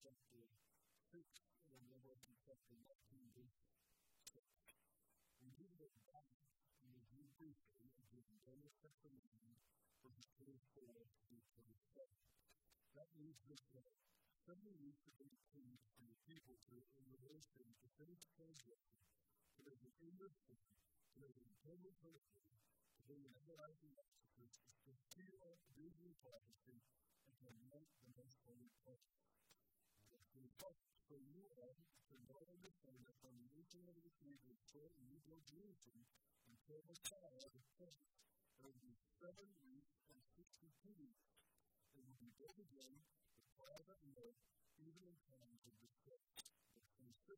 destructive church and they were constructed not to be church. And he in the to be church. To be pleased for the people to in relation to faith to their behavior, everlasting messages, to fulfill their duty and prophecy, and to make the most holy place. So you are to know and understand that from the nation of the the short and you build Jerusalem until the child is finished. There will be seven weeks and sixty-two weeks. It will be built again with private and even in times of distress. Verse 26.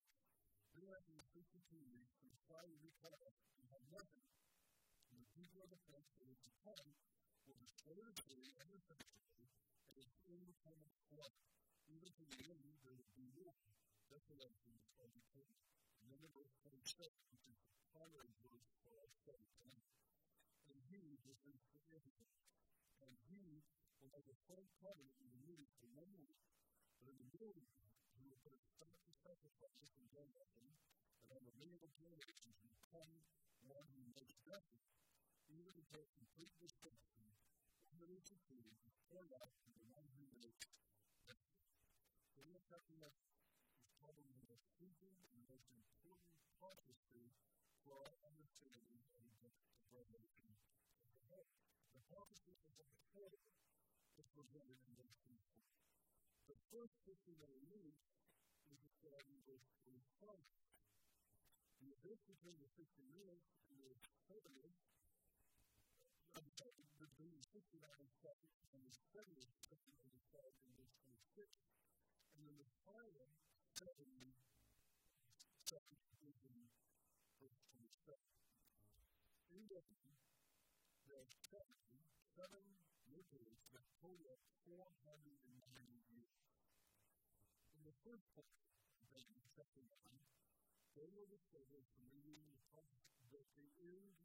Then after the sixty-two weeks, the sky will be have nothing. And the people of the place that is to will destroy the city and the sanctuary, and its independent flood. Even to the end, there will be war, desolation, and. And then in verse 26, which is the primary verse for our study tonight. And he, this is significant, and he will make a full covenant in the meeting for one week, but in the the week, he will put a stop to sacrifices and gun weapons, and on the many generations will come one who makes justice, even until complete destruction, only to see is poured out to the one who makes. Testament is probably the most crucial and most important prophecy for our understanding of the revelation of the Revelation. The prophecy of the book is presented in verse 24. The first picture that we read is described in verse 25. The event between the 69th and the 70th I'm sorry, between the 69th and the 70th, and is described in verse 26. And then the final seven is in verse 27. In them there are seven, seven rivers that total up 490 years. In the first part of in chapter 9, they were restored from reading the first that the end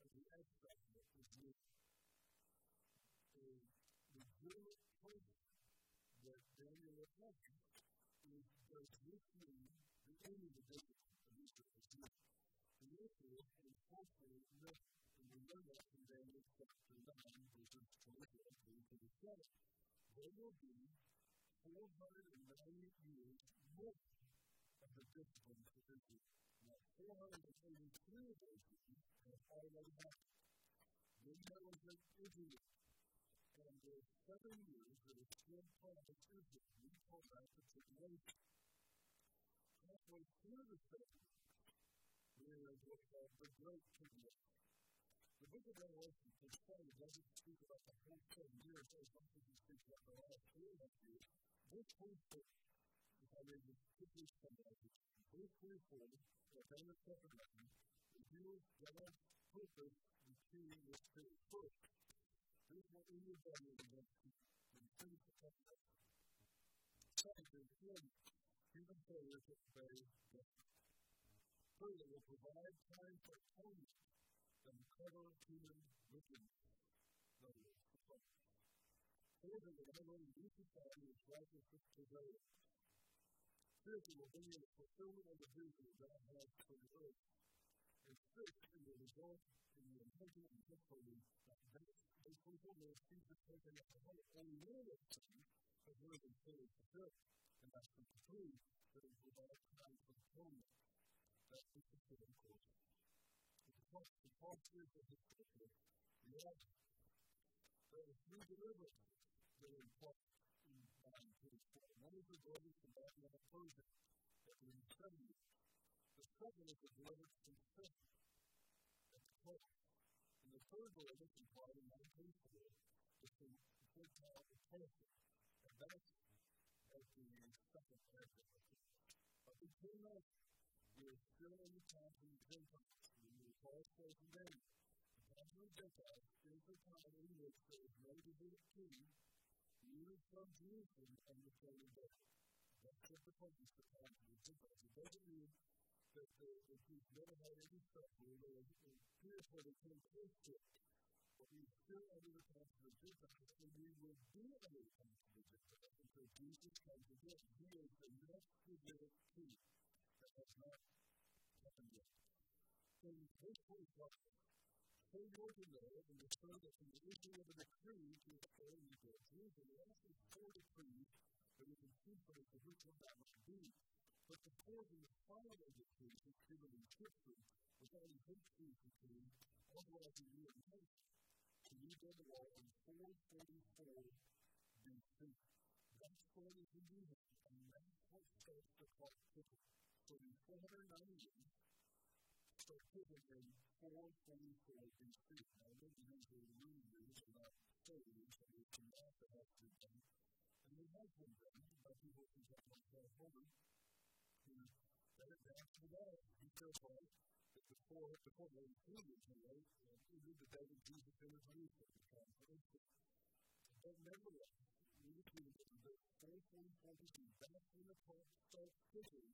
of the exile was near. A legitimate purpose that Daniel having is does this mean the end of the days of Israel is near? The answer is, unfortunately, no. And we know that from Daniel chapter 9, verses 24 through 27. There will be 490 years more of the disciplines of Israel. Now, 483 of those years have already happened. Then there was an Israel. And the seven years that is promised Israel, we call that the. Halfway through the seven there is what's called the Great. The book of Revelation, starters, doesn't speak about the whole seven years speaks about the last years. Verse 24, if I quickly summarize it, verse 24, of Daniel chapter 9, reveals God's purpose in this what we need to do in the the. Second, in human to will provide time for atonement and cover human wickedness. Fourth, it will never new society which righteousness prevails. Fifth, it will bring in the fulfillment of the vision God has for the earth. And sixth, will result in the and victory that makes a fulfillment of Jesus taken at the heart. Only one of has really been fully fulfilled. And that's the three that it will provide time for atonement. That's the fulfilling portion. The cost, the cost is of the scripture, reality. There are three deliverances that are important in Bible page four. One is the deliverance from Babylon and Persia that were in. The second is the deliverance from sin. That's close. And the third deliverance implied in 1904 is the Gentile atonement. And that's as the second aspect. But between those, we are still in the time of the Gentiles. Paul says in Daniel, the time of Gentiles is the time in which there is no Davidic king, even from Jerusalem on the throne of. That's what the focus of the time of the. It doesn't mean that the, the Jews never had any was a period where they came close to it. but we still under the counsel of Gentiles, and we will be under the counsel of Gentiles until Jesus comes again. He is the next Davidic king that has not happened yet. In verse 45, so you to know and refer that the issue of a decree to the authority Jerusalem, there are actually that we can see from. But the and the final decree is given in Scripture, was only his decree, authorizing you and me to rebuild the wall in 444 BC. That's it can be and that's what starts the clock ticking. So in 490 years, start ticking in 444 BC. Now, you guys are reading these, they're not studying, so there's some math that has to be done. And it has been done by people who have Homer, who said that today, be careful that the four the four were included here, And the day that Jesus intervened for the transgression. But nevertheless, we need to remember that 442 back in the past starts quickly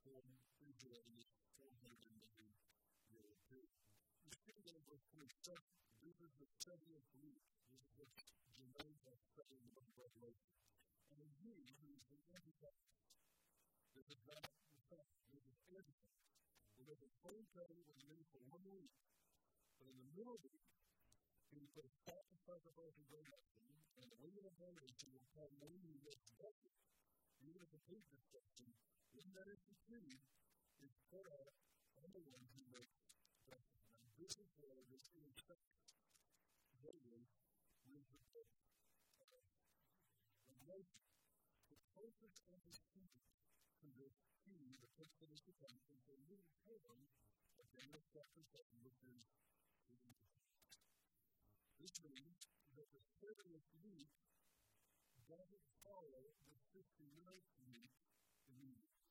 from Israel's 400 million year period. You see that verse 27, this is the seventh week. This is what Jermaine has said in the book of Revelation. And he who is the antichrist, this is not trust with his family. And they were home for one week. But in the middle of the week, he put a sacrifice of both and go and the way of heaven to the whole name he was conducted. Even if the business when that is completed, is put out on the one who makes justice. And this is where this is set. Daily, the. The most, the closest of his people this key, the first is to come, is a 7, which is this means that the 70th week doesn't follow the 69th week immediately.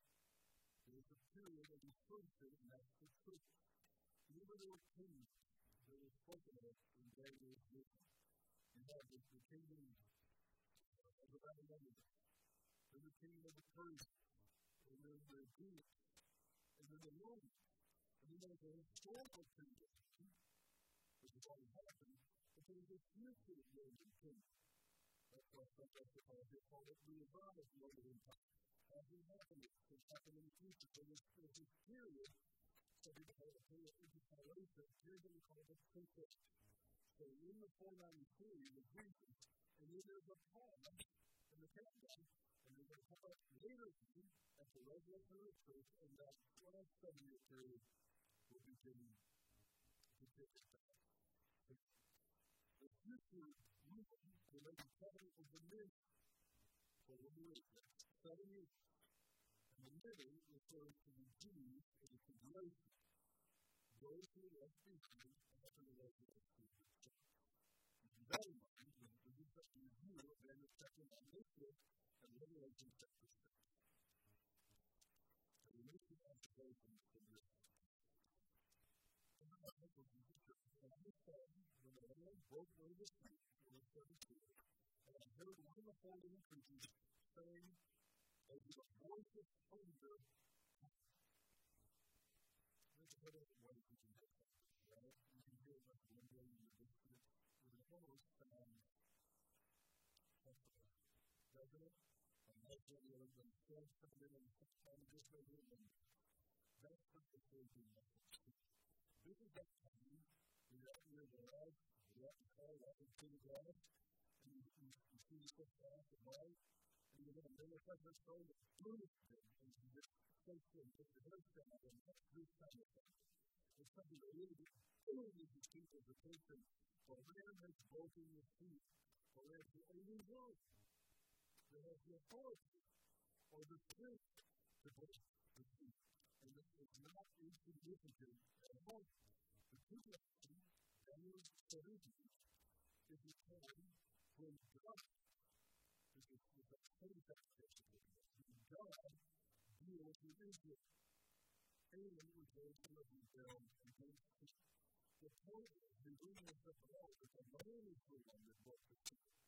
There is a period of inclusion, and that's the truth. Even though kings that were spoken of in Daniel's vision, the kingdom of the Babylonians, and the kingdom of the Persians, then the and then the Romans. And then there's a historical kingdom, which has already happened, but there's a future Roman kingdom. That's why sometimes they call it the revised Roman Empire. As we happen, it happen in the future. So there's, there's this period, so we call it a period of interpolation, here's what we call the princess. So in the 493, the Greeks, and then there's a pause in the countdown, But they refuse at the revelation of the truth, and that what I study is true will be given to take effect. The future union related covenant is the middle for the religion. Seven years. And the middle refers to the Jews as a congregation. Those who are speaking after the resurrection of Jesus. That is November 2nd and April, and Revelation chapter 6. And we make the observation in this. And I hope that you can understand when the Lord broke away the sea in the seventh year, and I heard one of the holy creatures saying, As the voice of thunder children, and that video has been transmitted and put on this radio, and that purpose is in This is that time we have to realize we have to call that we see God, and we see the cross of life, and we're going to manifest our soul with foolishness and to this faithful and the earth God, and that's this kind of thing. It's something that really, really needs to keep as attention, for man has broken the feet, for man has. That has the authority, or the strength to break the feet. And this is not insignificant at all. The tribulation, Daniel Saruji, is a time when God, is the holy sacrifice when God deals with Israel. And with those who have rebelled against. The point is, the reading of the Bible is the man is the one that brought the truth.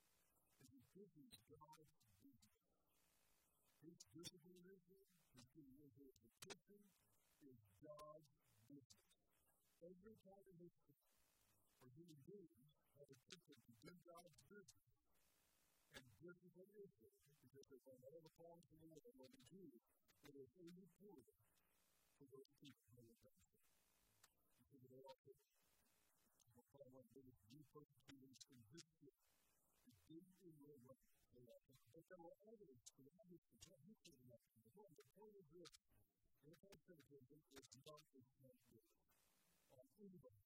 This is God's vision. His vision in his vision petition, is God's business. Every part of history, for human beings, a attempted to do God's business and business in Israel, because they want all the problems in the world, they want to do it. It is only for them, for those people who are affected. Because they are affected. We'll find one of the biggest deep persecutions in history. To give in way. But there are evidence for that history. What history is that? The point is this. Anti-Semitism is not a smart word. On anybody.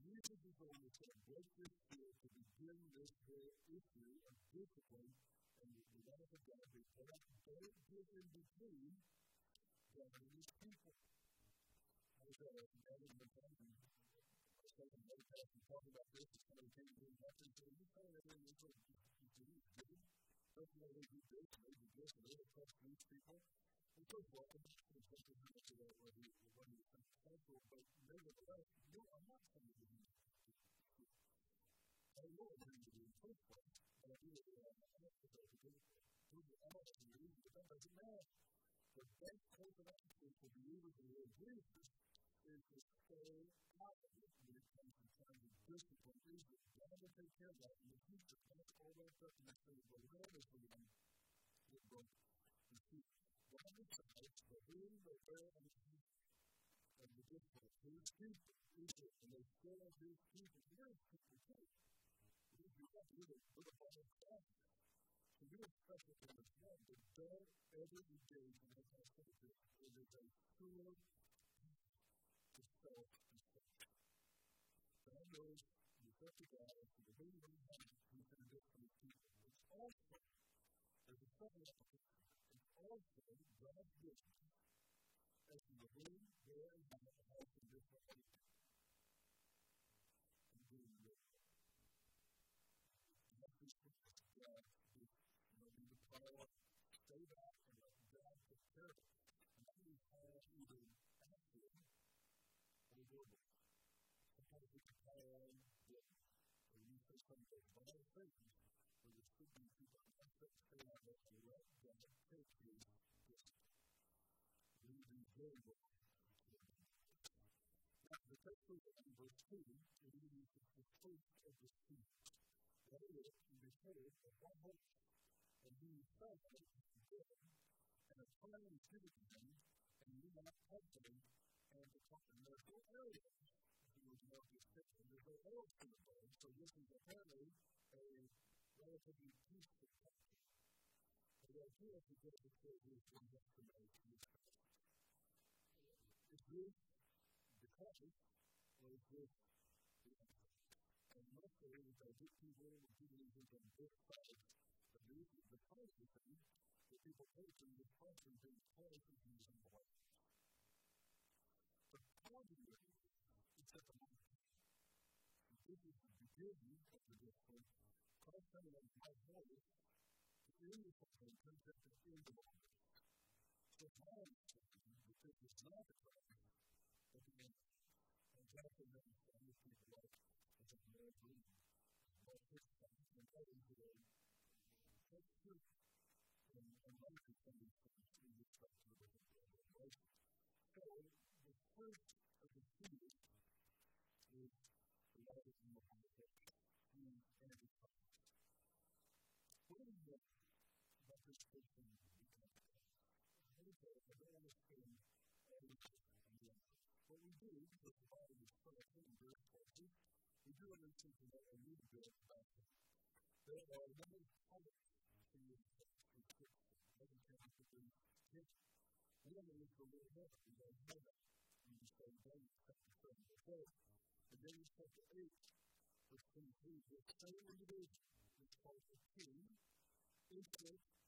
Jesus is going to say, break this spirit to begin this whole issue of discipline and the wrath of God. Because don't get in between God and his people. I was at a meeting taking a class and talking about this and somebody came to me after and said, You pray every week or you do you do? Don't you know they do this and they do this and they oppress these people? And so forth. I'm just going to take a minute to that whether you whether you think cultural, but nevertheless, no, I'm not somebody who needs to do this. I know what I'm doing in the first place, and I do it in my head because I do it through the honest and the reason, but that doesn't matter. But that cultural attitude for believers who are Jesus is this stay out of it when it comes to times of discipline. Is that God will take care of that in the future. That's all that the of the world is for them. It. And see, God decides the whom, the where, and the future of the discipline. His people, Israel, and they still are his people. We're his people too. We're the, we're the body of Christ. So we expect it from the Lord, but don't ever engage in that kind of thing. It is a pure to self-deception. God knows the effect of God and the way we have we can do for the people. It's also, there's a second application. It's also God's wisdom as to the way, where, and how to help in this way. someday. But I think for the speaking people, I think they have a direct God takes you this leaving very well. Now, the text was in verse 2, and it is the first of the sea. That is, behold, a white horse, and he fell dead, and a lion seized him, and he not touched him, and the top of the area this picture. There's no arrows to the bone, so this is apparently a relatively peaceful country. The idea good of the is one has to this passage. Is this the cause, or is this the answer? And most of it is that good people and people who both sides of the thing that people take from this policy thing, policy things in the life. The problem is, it's at the moment. This is the beginning of the discipline. Christ said on my voice, to end the suffering comes at the end of all this. So understanding is that this is not the Christ, but the end. And God can understand the people like as a man dream. But his time and others who are such truth and, and life is something in respect to the life. So, the first of the two is the love of the conversation, being anti-Christ. What do we know about this person becoming Christ? I don't understand everything on the outside. What we do, because the Bible is full of places, we do understand to know a little bit about him. There are many colors in the scripture. Every time that we hit, one of is the word heaven. We don't know that in the same Daniel chapter 7 verse 8. In Daniel chapter 8, verse 23, the same individual is called the king, infinite, and in. We of you this. In. And then Daniel chapter 9, verse 23, he told the first who is to. Not the in this. This is the infinite. And then in chapter 9, verse 27, this way, the one who makes justice. And then in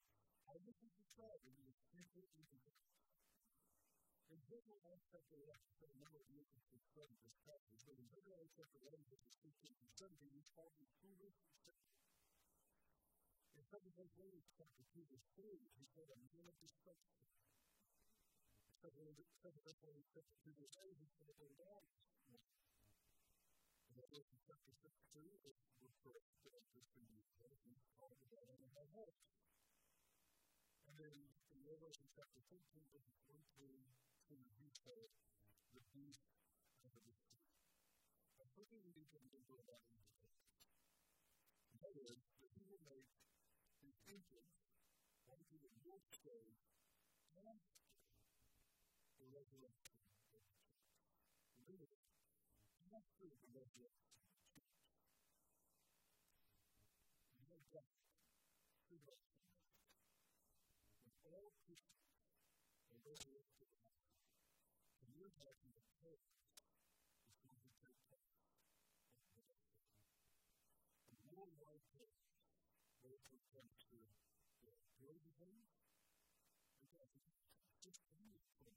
everything he said would be essential aspect of to say, no, it is the son of aspect of that, the you call some of those ways, chapter 2, verse 3, he said, a man of. Some of those ways, chapter 2, verse 8, he said, a man and that was in chapter it was for a be called of my. in the Logos in chapter 13, verses 1 through 3, he says, the beast and the beast. I further read the number of that in the text. That is, that he will make his agents unto the Lord's day after the resurrection of the church. Literally, after the resurrection version of this is going to take place at the end And more like this, they will come to the building and that is just wonderful.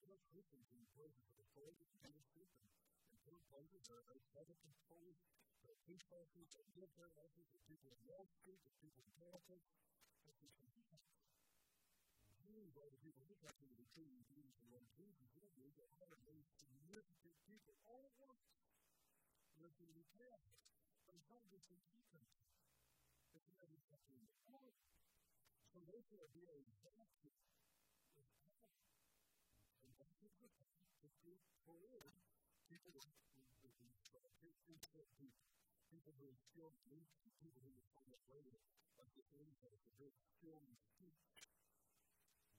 God's wisdom is important for the quality of your children. And those believers are outside of control. There are people who live their lives, there are people in Wall Street, there are people in politics, And that's going to be chaos. But it's not just in defense. It's in every sector of the world. So those who are being adopted is power. And that's a good thing to see forward. People with these input people, people who are skilled in people who will find out later, like the insight, that they're in speech.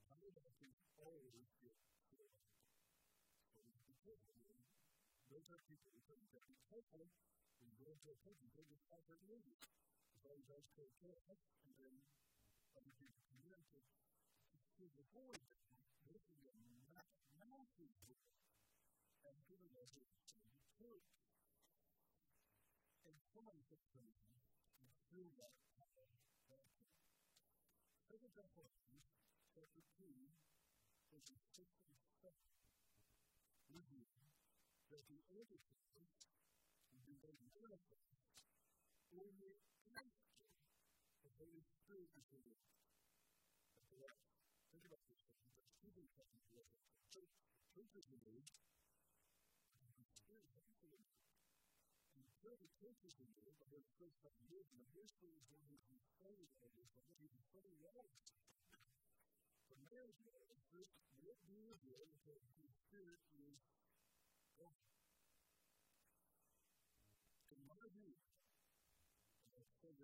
I know that things always get skilled. So we be careful. Those are people who think that be careful when you go into a country, they just have their movies. It's always nice to take care of, and then other people come in to see the board. This is a massive, massive board. And given it's the church, and someone took some you feel that power. Second Thessalonians chapter 2, verses 6 and 7 reveal that the Antichrist will be made manifest only after the Holy Spirit is revealed. That's what think about this. There's two things happening to us. The church, the church is removed, and the Spirit is removed. And until the church is removed, the Holy Spirit is not removed, and the Spirit is going to be studying all this, and he's be studying all this. But marriage is this will be revealed because the Spirit is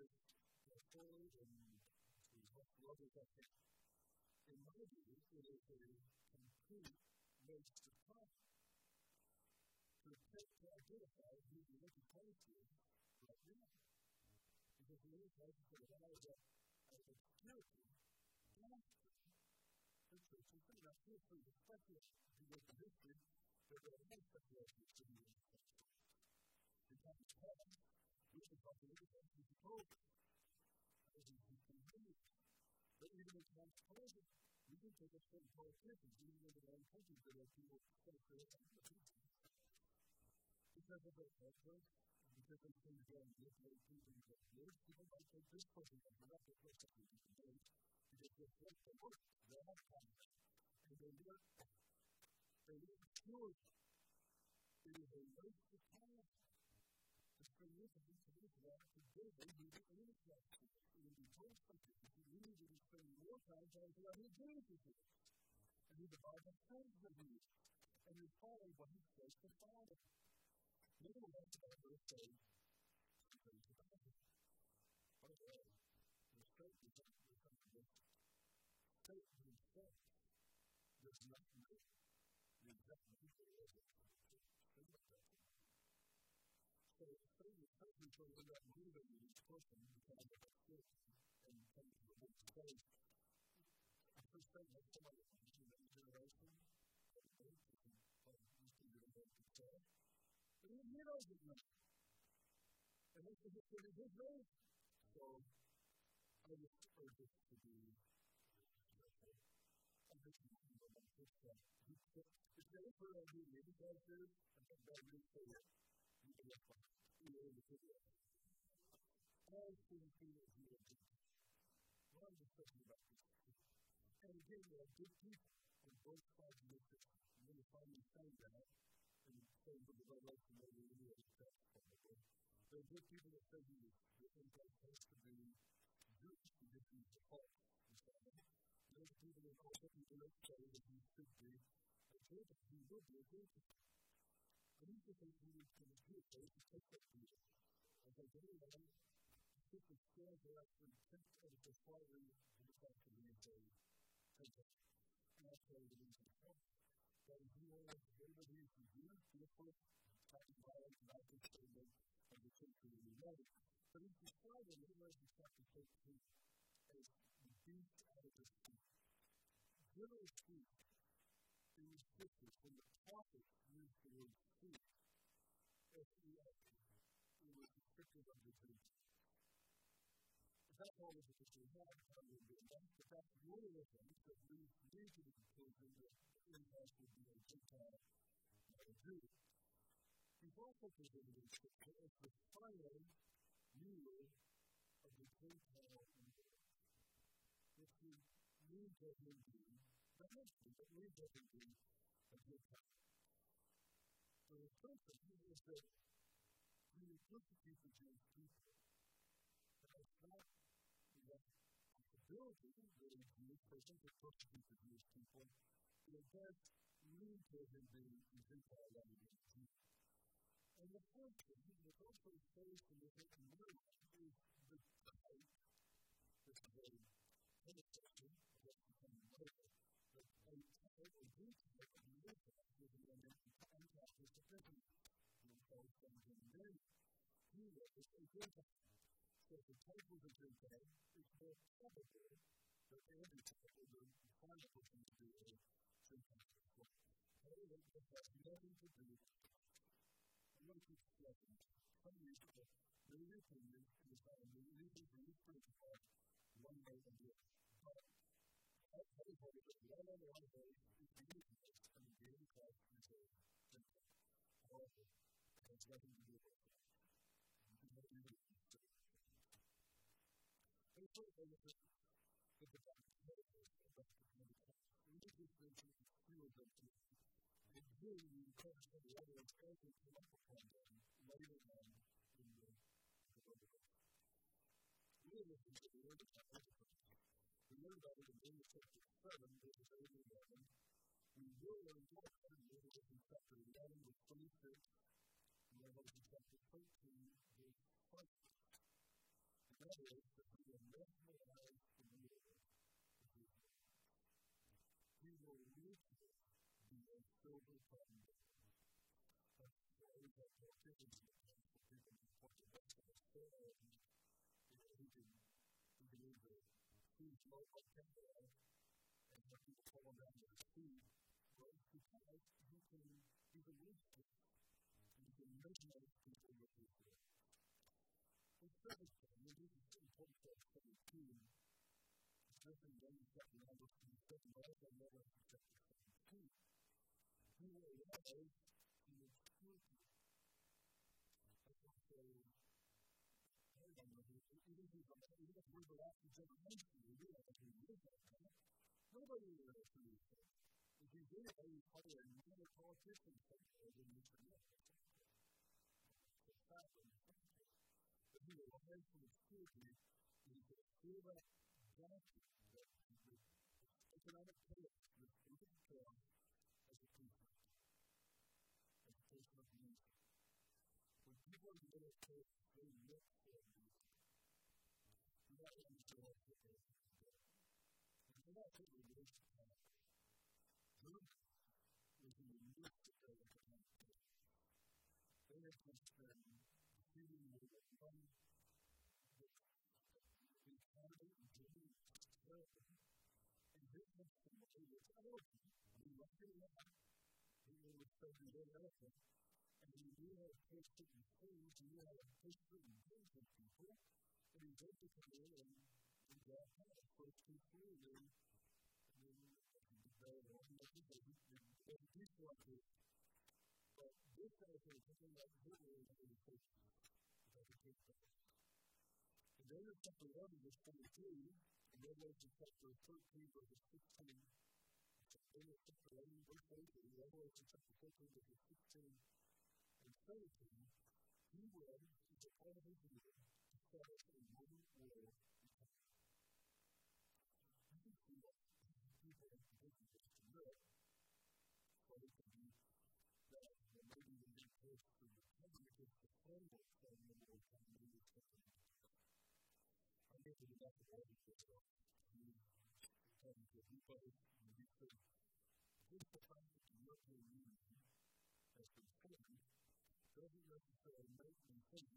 good, they're cold, and they help others up there. In my view, it is a complete waste of time. To attempt to identify who you want to pray to right now. Because the only place that allows us as a spiritual pastor, and so it's something I feel pretty respectful to your history, but there are no speculations to be respectful. In fact, it's Jesus they're people are the. Because of their culture, because of the things that are different, people people this person and not the person because they're to work, they have time, and they live, they live purely. It is a waste of time. that he did, he didn't need that. When he did something, he needed to spend more time trying to understand it. And he divided things with you. And you follow what he says to follow. Maybe that's why we're saying, praise the Bible. By the way, the Satan is not the company. Satan himself does not know the exact nature of people end up moving with this person because of their faith and faith for their faith. I first think of somebody from the next generation, that faith that can play used to be able to say, but he realizes that. And this is what it is, right? So, I just urge us to be careful. I just want to know this stuff. It's very clear I do, maybe God did, I think God did say it. You can look. you? And again, are good people on both sides of the system. You're going to find me saying that the the other people that say you're in the and are people that that. And are things we need to do. They to take that to you. As I go along, I think the scales are actually tipped over the slightly to the fact to take it. And that's why need to help. That if you want to do what he can do, feel free. Talking about just saying that of the church we know. But he's describing in Revelation chapter 13 as the beast out of the sea. Generally speaking, in the scriptures, when the prophet used the word sea, Pharisees who were descriptive of the Greeks. But that one was a Christian had probably been done, but that's one of the things that we need to be concerned would be a Gentile, not a Jew. He's also presented in Scripture as the final rule of the Gentile world. If you need to be a Jew, but need to be a Gentile. for the purpose, he is that he would persecute the Jewish people. That was not the ability of the Jewish person to persecute the Jewish people. It does lead to him being a Gentile rather than a Jew. And the third thing that also stays in the written word is If the type was a Gentile, it's more probable that every was a final person to be a Gentile. However, it has nothing to do with to stressing. Some years ago, many opinions is that the for this principle one way of doing But I tell you what, the one on one way is the and the daily Christ is a. However, it has nothing to do with We need this vision to feel them to and here we encourage the letter of prayer to up upon them later on in the are looking at the word of God. We learn about it in Amos chapter 7, verses 8 and 11. We will learn more in Revelation chapter 11, verse 26, and Revelation chapter 13, verse 20. And that is overcome the very deficiency of people who think that it's what the best of us and who can believe that food is not what can be and what people call around their food, well, it's because you can be the least of and you can measure other people with your food. And second thing, and this is important to understand too, is just in one step, and I was in the second, I also know that it's just the same food. Who rise in the purity. That's also even if even if we're the last generation, we realize we live that. Nobody will ever see this. If you do it, you probably are not a politician somewhere in this community. It's happening. But he rise from his purity, and he will feel that justice, that economic andre til alle evig. Hver eneste år til evig. Og så er det ordet her. Gud vil gi nytt over for mennesker. Øyekonsern, himmel og land. Vi har en drøm strøm. En drøm som er i et år. you have tasted and proved, and you have tasted and proved of people, and you take it from them, and God has first controlled them, and then develop one message, and then this one is. But this has been something like literally the meditation of the people. And then in chapter 11, verse 23, and then there's in chapter 13, verse 16, and then in chapter 11, verse 8, and Revelation chapter 13, verse 16, eternity, he will, which is all his will, establish a new world You can see that people have taken this to Europe, so it could that there may be a new place for the country to perform that from the Lord and to the I guess it is not the way to go. You can get people, you can. This is the fact that the European Union has been formed doesn't necessarily make them think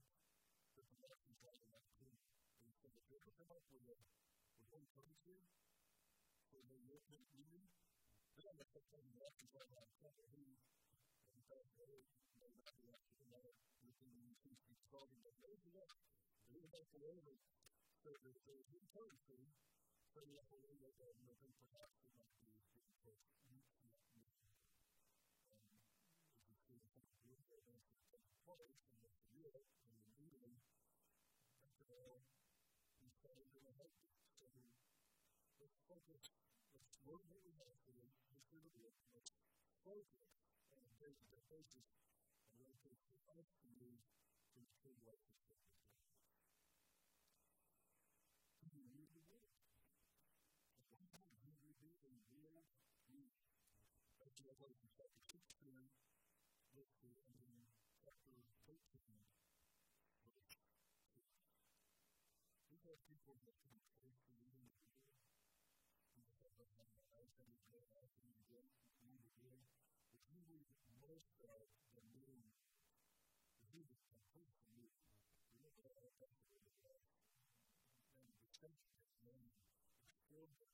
that the Americans are the right thing. They say, if they ever come up with a, with one place here, for the European Union, they're going to have to tell the Americans all about that, who, in fact, they may not be actually not within the EU to be solving that. They do that. They do that for over. So there's a new currency, so the other way that they perhaps would not be the focus, which slowly and naturally contributed to its focus and invasion of basis, and it was for us to use these two ways of thinking. Do you read the word? At one time, he revealed in real meaning. That's Revelation chapter 16, verse 2, and then chapter 13, verse 2. These are people that can that we get out and we get through the day, if we would most of the moon, if we would complete the moon, we look at our effort in life, and the tension that we experience,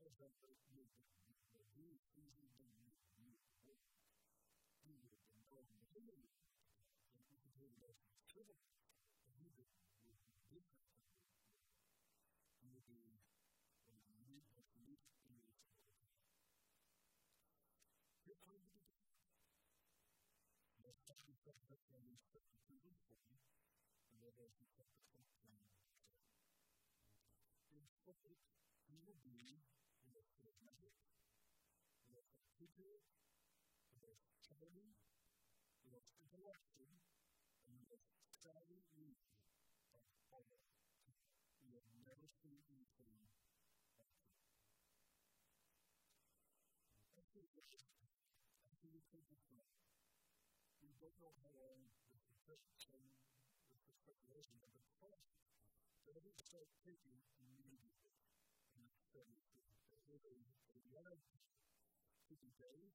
as I said, you. know, the moon is the moon, you know, we would have known the moon, and we could do that in the and we would have been different, we would be Anliegen. Das ist die Sache, die wir uns heute tun können, und wir werden heute kommen. Den Schritt nur gehen, in der Kirche, in der Kapitel, in der Stelle, in der Situation, in der Stelle, in der Stelle, in der Stelle, in der Stelle, in der Stelle, overhang the suspicion, the speculation of the cross. So they didn't start thinking immediately. And so they really arrived to the day,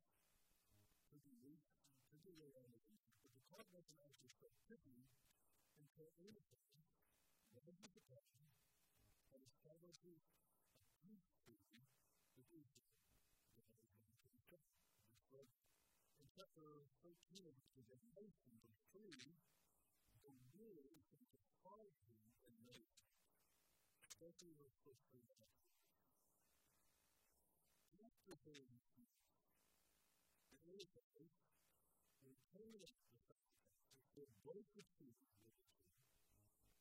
to the week, to the reality. But the card wasn't actually start thinking until Abraham landed the question and establishes a peace treaty with Egypt. chapter 13 is a mention of three, the will can deprive you and make. That's what we're supposed to do. That's the thing. And anyway, we're telling us the fact that they're both the truth of the truth.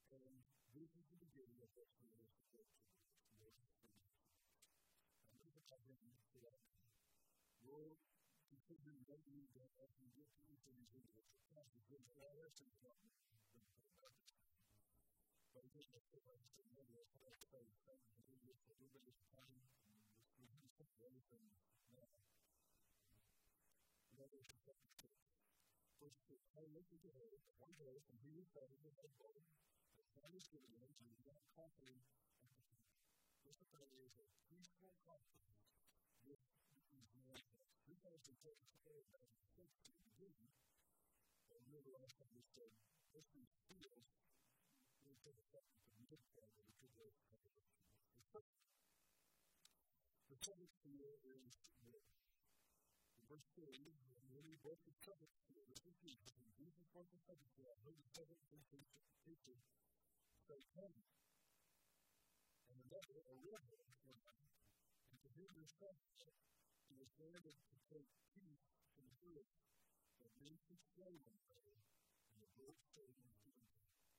And this is the beginning of what's going to be the most important. I'm going to cover this today. Lord, children don't need that often get these things into the past because they are asking about them about the time. But it doesn't feel like it's another as far as I can do this for everybody's time and this will be something other than now. That is the second step. First step, I look at the head, one day from here to the head body, and that is given him to be not confident at the time. This is a peaceful confidence with was to take care of what to do, and realized that he said, this is feels into the fact that the midpoint of the two days of the The seventh fear is that in verse 3, when he broke the covenant, the 15th, when Jesus broke the covenant, I heard the covenant from the 15th, so come, and another, a river, and to do this covenant, was commanded to take sheep to the church, and then to slay them there, and the Lord saved him from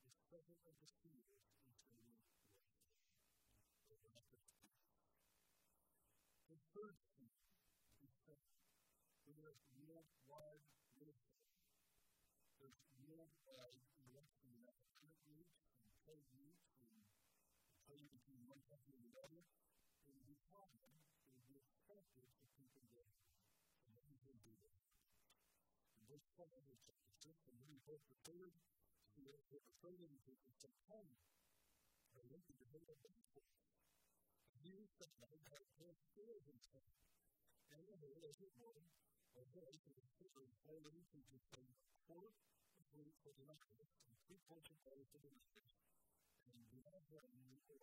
the presence of the seers until the Lord. The third sheep is that there is worldwide ministry. There's worldwide ministry that currently and currently and currently and currently and currently and currently and currently and currently message that we can give. And then you can do this. And verse 12 of chapter 6, and when you both prepared to be able to pray them, you can take home and make the debate of the And you said, I have no fear of himself. And in the way, as it were, or those who are considered already to be from a quarter of the week for the night, and three quarters to the night, and beyond that, you need to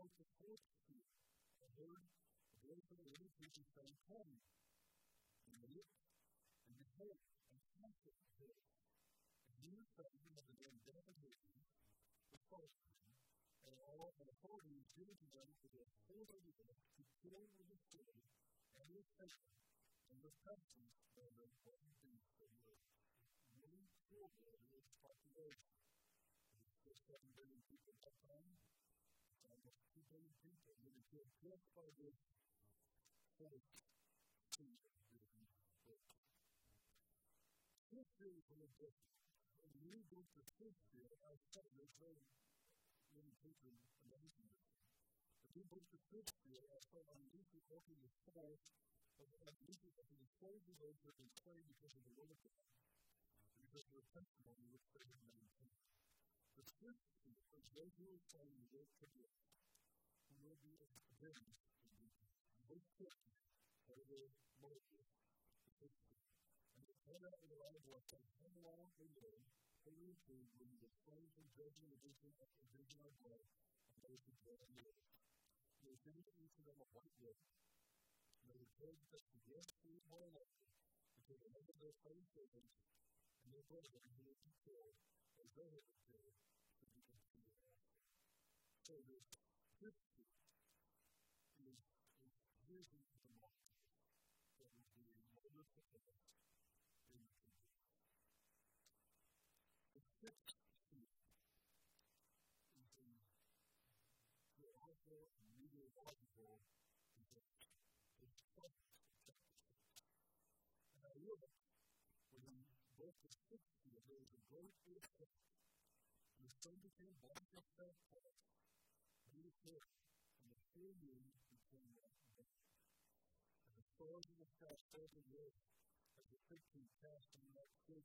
And when he broke the fourth feet, I heard the voice of the living creature saying, Come, and look, and behold, and comfort this you shall be of the name death and the and all and is given to them for their whole earth to kill with the sword and with fire and with pestilence and the important things of the earth. Many children in its population. There's just seven billion people at that time. same people that have been just by this faith in. History is a. When you go to history, I tell you, very many. If you go to history, I I'm deeply open to but I'm deeply open to to those that because of the Word of God, because of the testimony which they have. The scripture is those who are will. Christians, most Christians, are the most and they stand out in their own work, they hang along with them, they reach them when the flames and judgment of vision and vision are blood, and those who dwell in the earth. They finish each of them a white robe, and they judge them to yes to one another, until the end of their same servants, and their brethren who will be killed, as broke the sixth fear, there was a great earthquake. And the sun became black as sackcloth, made of hair, and the full moon became like death. And the stars in the sky filled the earth as the tree cast in that fig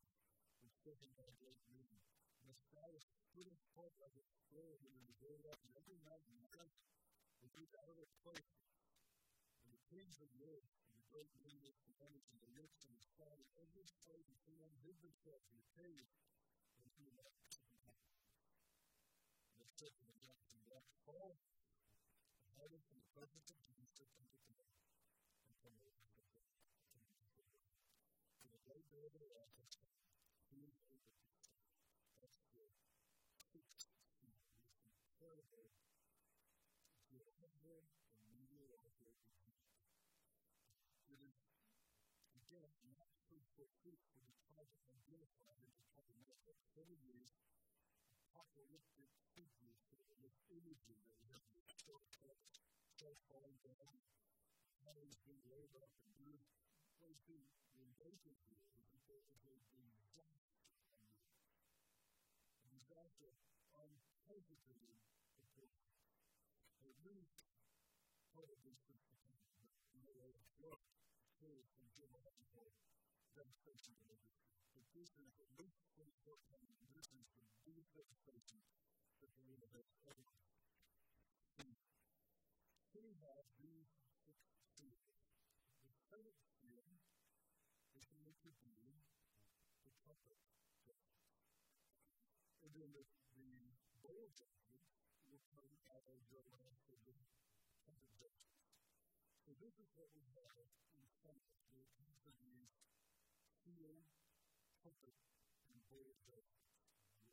was spoken by a great meaning. And the sky was split apart like a scroll when it was rolled up, and mountain and earth was out of its place. And the kings of the earth, great leader of the energy, the list and the song, every state and someone did the stuff and paid it, and he left to the heaven. And they took him and left him left and had him from the presence of Jesus and took him out, and from the left of to the left of the great day of the last of God, he is the left of God. That's the sixth seed, which is incredible. If you have him, and you will also again, not fruit for the tribe of identified and to try to make up seven years apocalyptic figures for this imagery that we have in the short stuff falling down, it's been laid up and. What is being invented here is that there is a disaster disaster unhesitated proportion. There are many part of this principle in the way of work, faith and give up to the demonstration of the But this is the least important This is the deep demonstration that the universe has. He has these six seals. The seventh seal is going to be the trumpet. And then the, the bowl judgment will come out of the last of the this is what we have in front of the interviews heal, comfort, and bold hope.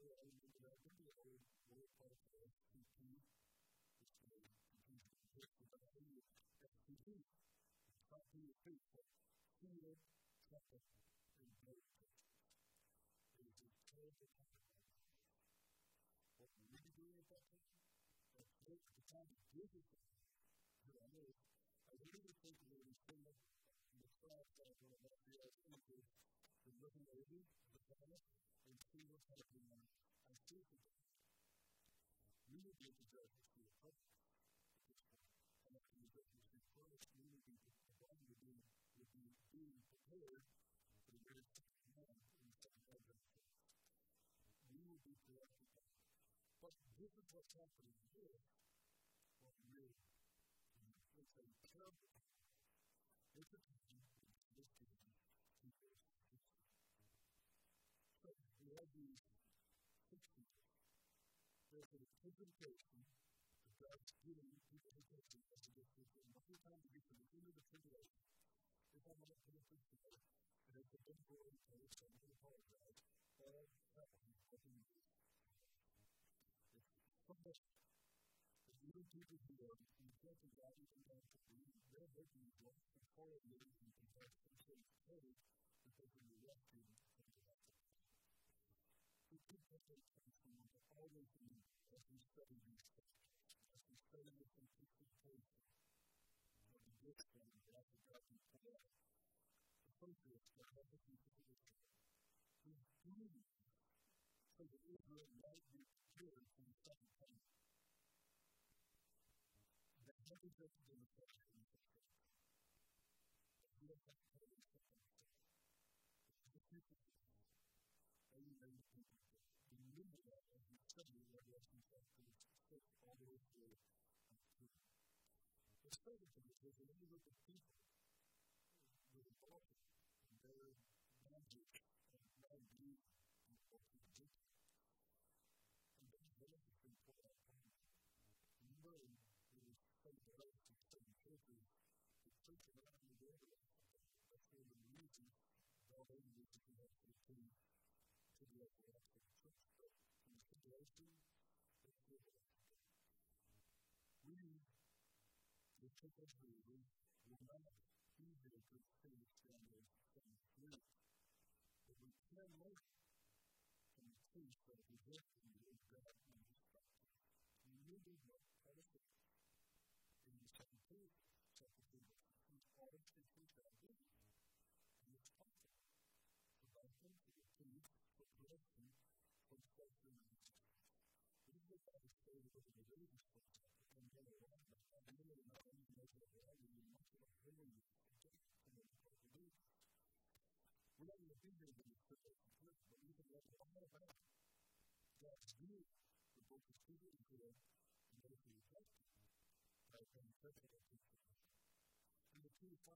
We are in the video, we're part of the PP, which is the conclusion of this, about who you have to. It's not being who you're but Heal, comfort, and bold hope. It is a terrible topic right now. What we need to do with that topic, that's what the time of Jesus is on earth, over the planet and see what's happening on our surface. We would be able to judge the true public and after the judgment is first, we would be the body would be would be being prepared for the very man in the second advent. We will be corrected. But this is what's happening here. What really it's a terrible it's a time this time people so we have these six people interpretation of God's people as a gift to them. Every time we get to the end of the tribulation, if I'm not going to preach today, and it's a big boring place, I'm going to apologize, all that will be open From the even people who are in the church of God, even though they're making the work and following the reason to some sort of code because of the rescue from the gospel. We keep we you. the gift that we have to God we all the way through to the second thing is there's a little group of people with a body and their magic and non-belief and culture addiction. And then they're just been put out of You know some place to some churches to preach around the world. That's one of the reasons all over the country has to to the everlasting church. But in the tribulation, it's the everlasting We, the of believers, will not be here to finish down those same fruit. But we can learn from the truth that we get from the God and His. We need to know how to in the second period, chapter 2, whose always teaching value and its content. The Bible to the food for correction from culture and religion. We look at the story of the culture and Here in the tribulation period, but we can learn all about God's both the true and good and those who reject it as an interpreter. And the two of the